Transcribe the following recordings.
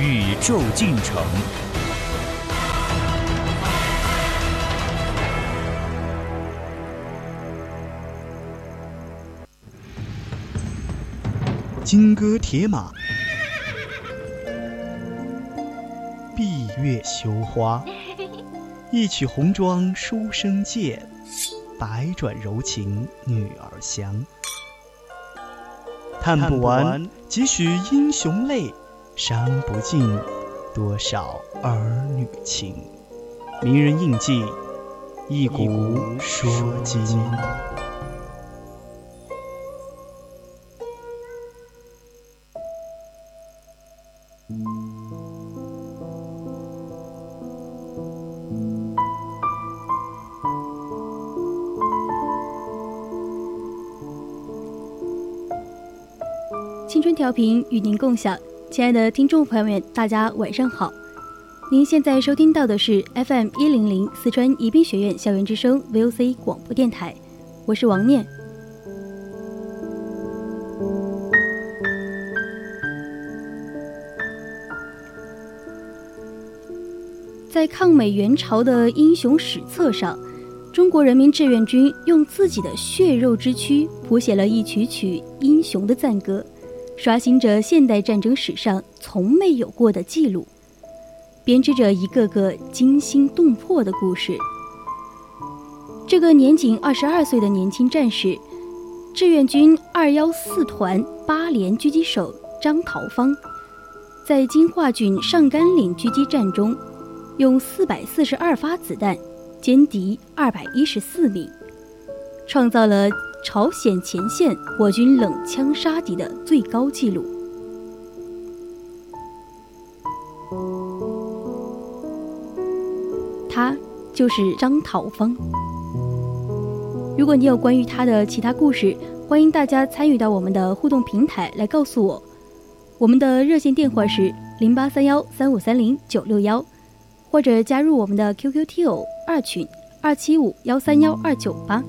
宇宙进程。金戈铁马，闭月羞花。一曲红妆书生见，百转柔情女儿香。叹不完几许英雄泪，伤不尽多少儿女情。名人印记，一古说今。青春调频与您共享，亲爱的听众朋友们，大家晚上好。您现在收听到的是 FM 一零零四川宜宾学院校园之声 VOC 广播电台，我是王念。在抗美援朝的英雄史册上，中国人民志愿军用自己的血肉之躯谱写了一曲曲英雄的赞歌。刷新着现代战争史上从没有过的记录，编织着一个个惊心动魄的故事。这个年仅二十二岁的年轻战士，志愿军二幺四团八连狙击手张桃芳，在金化郡上甘岭狙击战中，用四百四十二发子弹歼敌二百一十四名，创造了。朝鲜前线我军冷枪杀敌的最高纪录。他就是张桃芳。如果你有关于他的其他故事，欢迎大家参与到我们的互动平台来告诉我。我们的热线电话是零八三幺三五三零九六幺，或者加入我们的 QQ 听友二群二七五幺三幺二九八。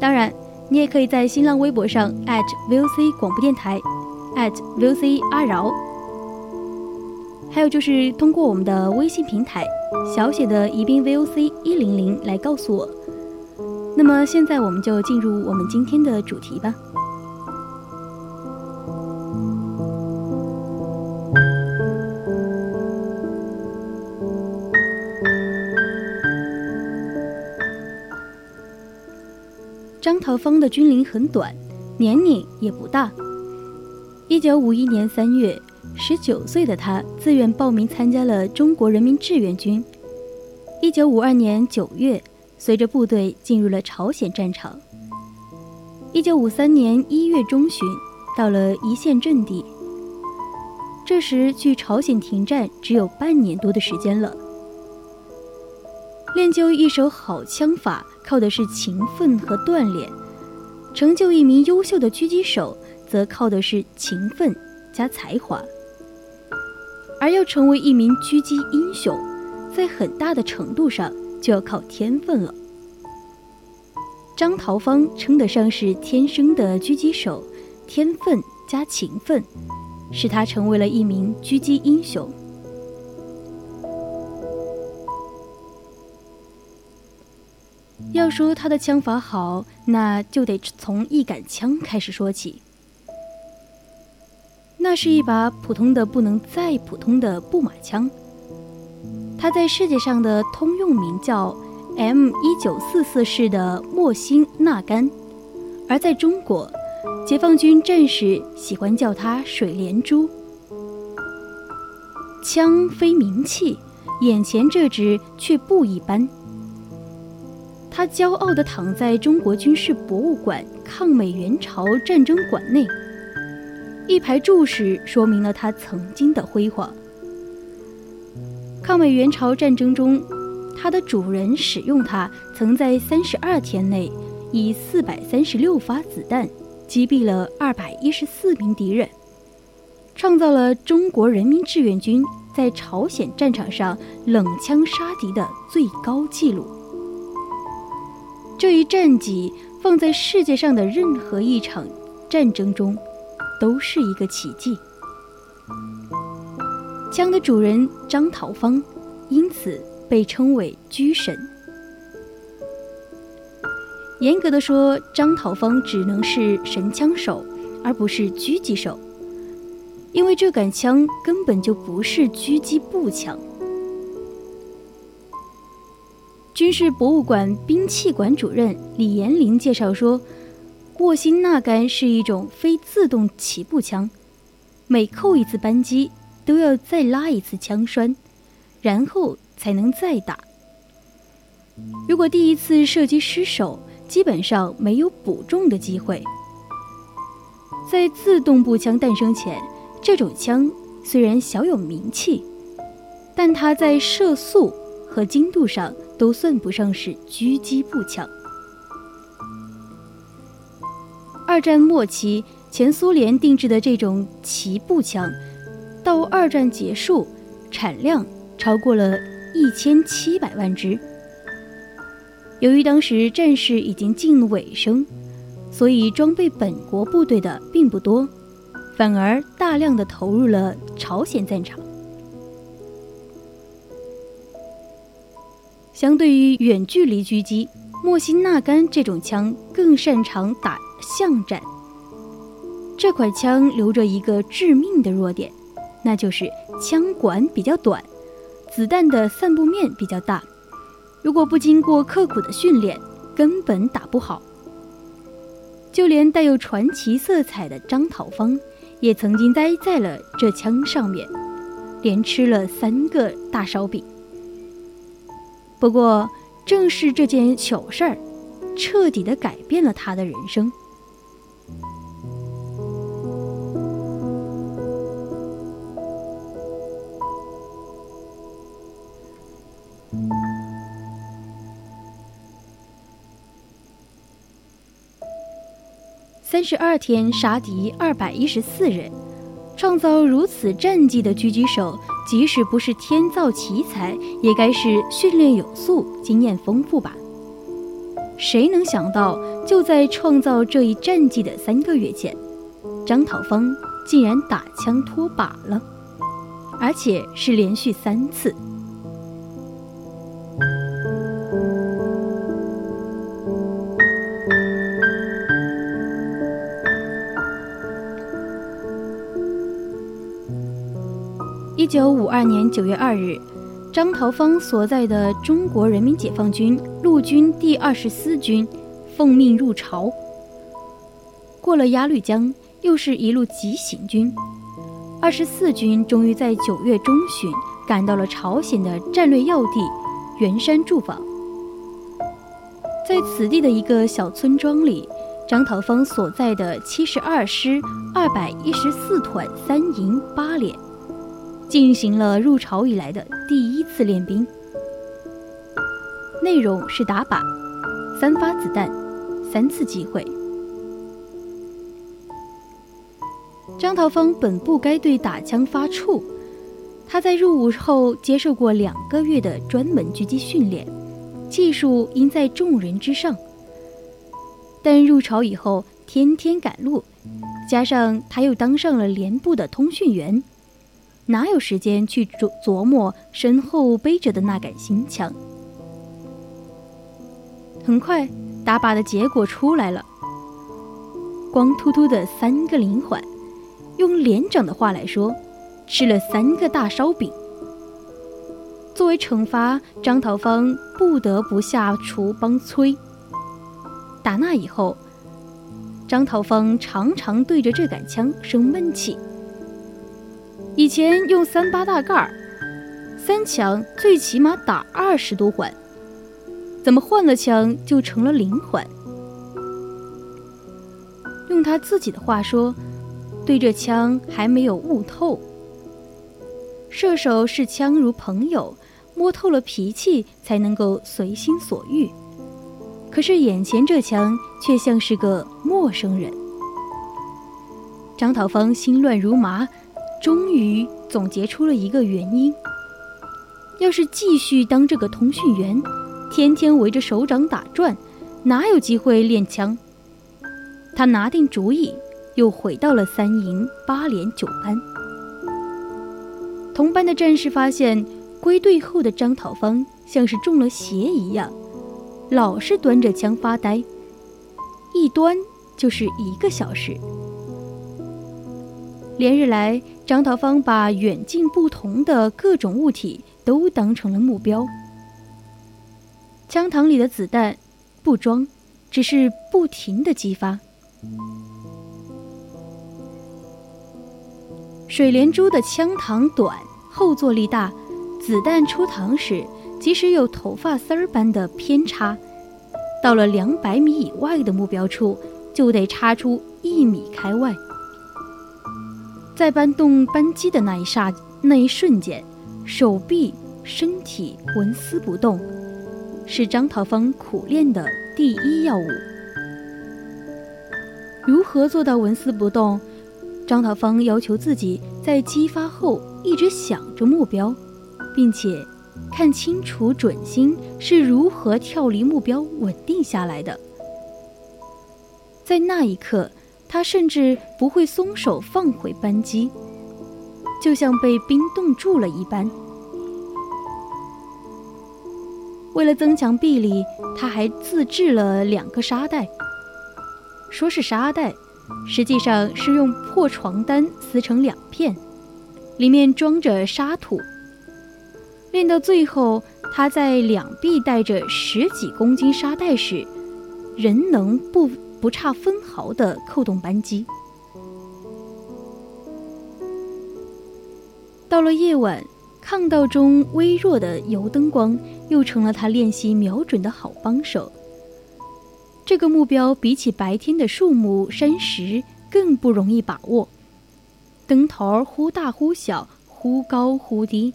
当然，你也可以在新浪微博上 @VOC 广播电台 @VOC 阿饶，还有就是通过我们的微信平台小写的宜宾 VOC 一零零来告诉我。那么现在我们就进入我们今天的主题吧。张桃芳的军龄很短，年龄也不大。一九五一年三月，十九岁的他自愿报名参加了中国人民志愿军。一九五二年九月，随着部队进入了朝鲜战场。一九五三年一月中旬，到了一线阵地。这时距朝鲜停战只有半年多的时间了。练就一手好枪法。靠的是勤奋和锻炼，成就一名优秀的狙击手，则靠的是勤奋加才华。而要成为一名狙击英雄，在很大的程度上就要靠天分了。张桃芳称得上是天生的狙击手，天分加勤奋，使他成为了一名狙击英雄。要说他的枪法好，那就得从一杆枪开始说起。那是一把普通的不能再普通的布马枪，它在世界上的通用名叫 M 一九四四式的莫辛纳甘，而在中国，解放军战士喜欢叫它水莲珠。枪非名器，眼前这支却不一般。他骄傲地躺在中国军事博物馆抗美援朝战争馆内，一排柱石说明了他曾经的辉煌。抗美援朝战争中，它的主人使用它，曾在三十二天内以四百三十六发子弹击毙了二百一十四名敌人，创造了中国人民志愿军在朝鲜战场上冷枪杀敌的最高纪录。这一战绩放在世界上的任何一场战争中，都是一个奇迹。枪的主人张桃芳，因此被称为“狙神”。严格的说，张桃芳只能是神枪手，而不是狙击手，因为这杆枪根本就不是狙击步枪。军事博物馆兵器馆主任李延林介绍说，沃辛纳杆是一种非自动起步枪，每扣一次扳机都要再拉一次枪栓，然后才能再打。如果第一次射击失手，基本上没有补中的机会。在自动步枪诞生前，这种枪虽然小有名气，但它在射速和精度上。都算不上是狙击步枪。二战末期，前苏联定制的这种骑步枪，到二战结束，产量超过了一千七百万支。由于当时战事已经进入尾声，所以装备本国部队的并不多，反而大量的投入了朝鲜战场。相对于远距离狙击，莫辛纳甘这种枪更擅长打巷战。这款枪留着一个致命的弱点，那就是枪管比较短，子弹的散布面比较大。如果不经过刻苦的训练，根本打不好。就连带有传奇色彩的张桃芳，也曾经栽在了这枪上面，连吃了三个大烧饼。不过，正是这件糗事儿，彻底的改变了他的人生。三十二天杀敌二百一十四人，创造如此战绩的狙击手。即使不是天造奇才，也该是训练有素、经验丰富吧？谁能想到，就在创造这一战绩的三个月前，张桃芳竟然打枪脱靶了，而且是连续三次。九五二年九月二日，张桃芳所在的中国人民解放军陆军第二十四军奉命入朝。过了鸭绿江，又是一路急行军。二十四军终于在九月中旬赶到了朝鲜的战略要地元山驻防。在此地的一个小村庄里，张桃芳所在的七十二师二百一十四团三营八连。进行了入朝以来的第一次练兵，内容是打靶，三发子弹，三次机会。张桃芳本不该对打枪发怵，他在入伍后接受过两个月的专门狙击训练，技术应在众人之上。但入朝以后，天天赶路，加上他又当上了连部的通讯员。哪有时间去琢琢磨身后背着的那杆新枪？很快，打靶的结果出来了，光秃秃的三个零环，用连长的话来说，吃了三个大烧饼。作为惩罚，张桃芳不得不下厨帮催。打那以后，张桃芳常常对着这杆枪生闷气。以前用三八大盖儿，三枪最起码打二十多环，怎么换了枪就成了零环？用他自己的话说，对这枪还没有悟透。射手视枪如朋友，摸透了脾气才能够随心所欲。可是眼前这枪却像是个陌生人。张桃芳心乱如麻，终于总结出了一个原因：要是继续当这个通讯员，天天围着首长打转，哪有机会练枪？他拿定主意，又回到了三营八连九班。同班的战士发现，归队后的张讨芳像是中了邪一样，老是端着枪发呆，一端就是一个小时。连日来，张桃芳把远近不同的各种物体都当成了目标。枪膛里的子弹不装，只是不停的激发。水连珠的枪膛短，后坐力大，子弹出膛时，即使有头发丝儿般的偏差，到了两百米以外的目标处，就得差出一米开外。在搬动扳机的那一刹那一瞬间，手臂、身体纹丝不动，是张桃芳苦练的第一要务。如何做到纹丝不动？张桃芳要求自己在激发后一直想着目标，并且看清楚准心是如何跳离目标稳定下来的。在那一刻。他甚至不会松手放回扳机，就像被冰冻住了一般。为了增强臂力，他还自制了两个沙袋。说是沙袋，实际上是用破床单撕成两片，里面装着沙土。练到最后，他在两臂带着十几公斤沙袋时，仍能不。不差分毫的扣动扳机。到了夜晚，抗道中微弱的油灯光又成了他练习瞄准的好帮手。这个目标比起白天的树木山石更不容易把握，灯头忽大忽小，忽高忽低。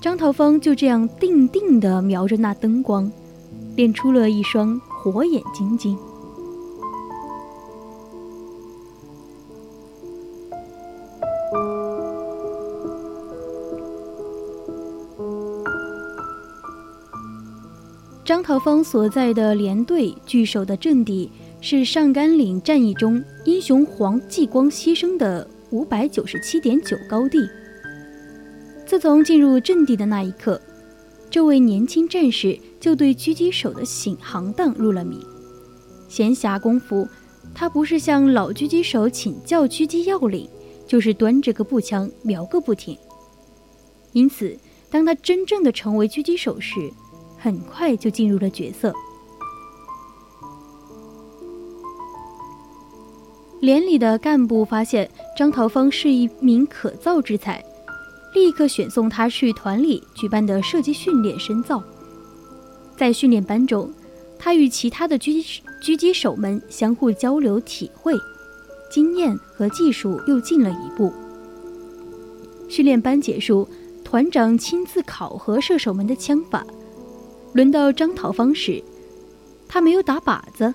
张桃芳就这样定定地瞄着那灯光，练出了一双火眼金睛。张桃芳所在的连队据守的阵地是上甘岭战役中英雄黄继光牺牲的五百九十七点九高地。自从进入阵地的那一刻，这位年轻战士就对狙击手的行行当入了迷。闲暇功夫，他不是向老狙击手请教狙击要领，就是端着个步枪瞄个不停。因此，当他真正的成为狙击手时，很快就进入了角色。连里的干部发现张桃芳是一名可造之才，立刻选送他去团里举办的射击训练深造。在训练班中，他与其他的狙狙击手们相互交流体会，经验和技术又进了一步。训练班结束，团长亲自考核射手们的枪法。轮到张桃芳时，他没有打靶子，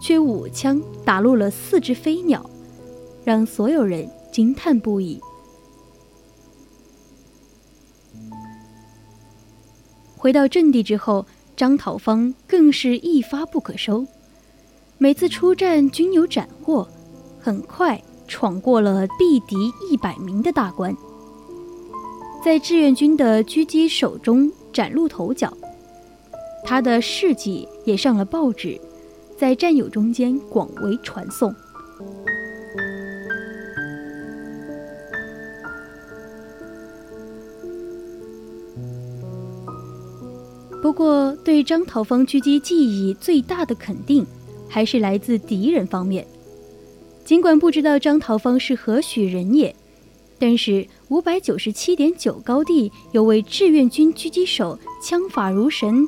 却舞枪打落了四只飞鸟，让所有人惊叹不已。回到阵地之后，张桃芳更是一发不可收，每次出战均有斩获，很快闯过了毙敌一百名的大关，在志愿军的狙击手中崭露头角。他的事迹也上了报纸，在战友中间广为传颂。不过，对张桃芳狙击技艺最大的肯定，还是来自敌人方面。尽管不知道张桃芳是何许人也，但是五百九十七点九高地有位志愿军狙击手，枪法如神。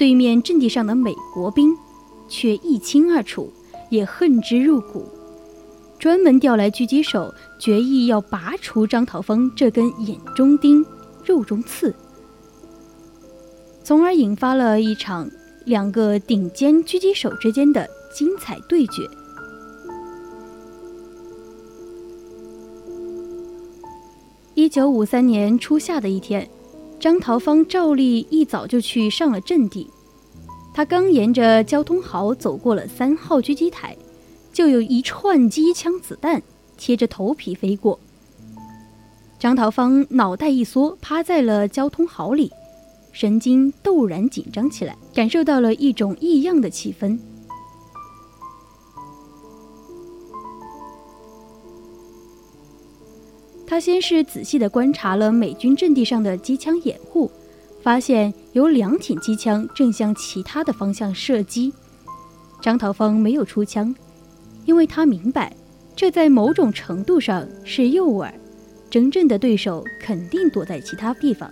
对面阵地上的美国兵，却一清二楚，也恨之入骨。专门调来狙击手，决意要拔除张桃芳这根眼中钉、肉中刺，从而引发了一场两个顶尖狙击手之间的精彩对决。一九五三年初夏的一天，张桃芳照例一早就去上了阵地。他刚沿着交通壕走过了三号狙击台。就有一串机枪子弹贴着头皮飞过，张桃芳脑袋一缩，趴在了交通壕里，神经陡然紧张起来，感受到了一种异样的气氛。先是仔细地观察了美军阵地上的机枪掩护，发现有两挺机枪正向其他的方向射击，张桃芳没有出枪。因为他明白，这在某种程度上是诱饵，真正的对手肯定躲在其他地方，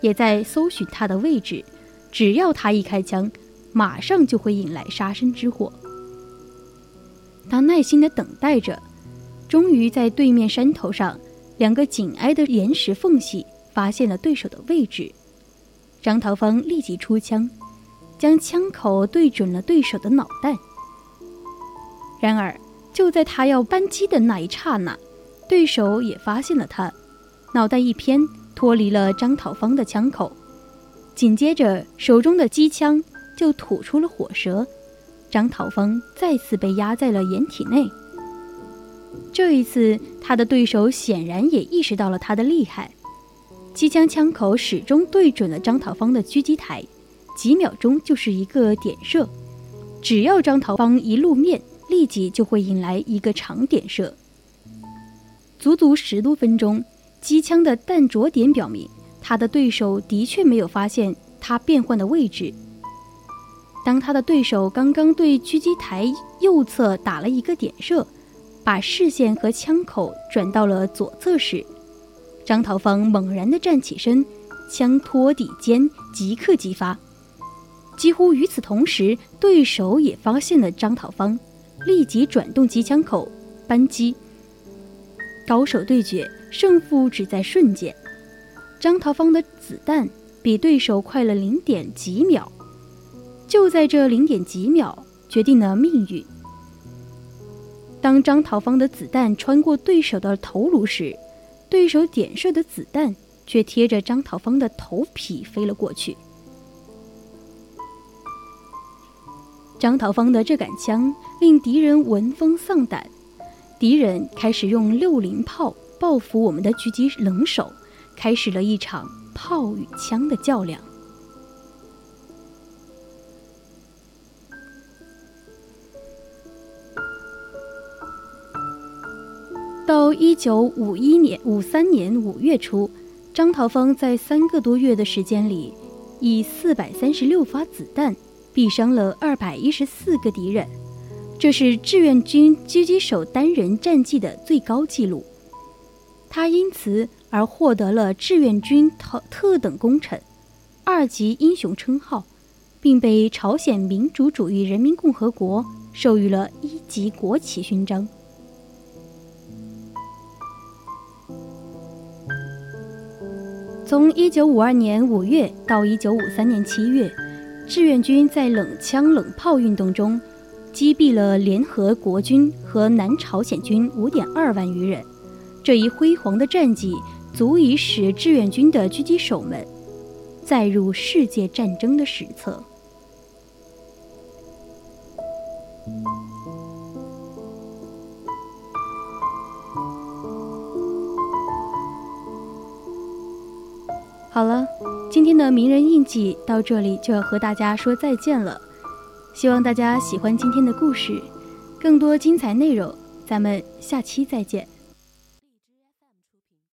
也在搜寻他的位置。只要他一开枪，马上就会引来杀身之祸。他耐心地等待着，终于在对面山头上两个紧挨的岩石缝隙发现了对手的位置。张桃芳立即出枪，将枪口对准了对手的脑袋。然而，就在他要扳机的那一刹那，对手也发现了他，脑袋一偏，脱离了张桃芳的枪口，紧接着手中的机枪就吐出了火舌，张桃芳再次被压在了掩体内。这一次，他的对手显然也意识到了他的厉害，机枪枪口始终对准了张桃芳的狙击台，几秒钟就是一个点射，只要张桃芳一露面。立即就会引来一个长点射。足足十多分钟，机枪的弹着点表明，他的对手的确没有发现他变换的位置。当他的对手刚刚对狙击台右侧打了一个点射，把视线和枪口转到了左侧时，张桃芳猛然地站起身，枪托底肩，即刻击发。几乎与此同时，对手也发现了张桃芳。立即转动机枪口，扳机。高手对决，胜负只在瞬间。张桃芳的子弹比对手快了零点几秒，就在这零点几秒，决定了命运。当张桃芳的子弹穿过对手的头颅时，对手点射的子弹却贴着张桃芳的头皮飞了过去。张桃芳的这杆枪令敌人闻风丧胆，敌人开始用六零炮报复我们的狙击能手，开始了一场炮与枪的较量。到一九五一年五三年五月初，张桃芳在三个多月的时间里，以四百三十六发子弹。毙伤了二百一十四个敌人，这是志愿军狙击手单人战绩的最高纪录。他因此而获得了志愿军特特等功臣、二级英雄称号，并被朝鲜民主主义人民共和国授予了一级国旗勋章。从一九五二年五月到一九五三年七月。志愿军在冷枪冷炮运动中，击毙了联合国军和南朝鲜军五点二万余人。这一辉煌的战绩，足以使志愿军的狙击手们载入世界战争的史册。好了。今天的名人印记到这里就要和大家说再见了，希望大家喜欢今天的故事，更多精彩内容，咱们下期再见。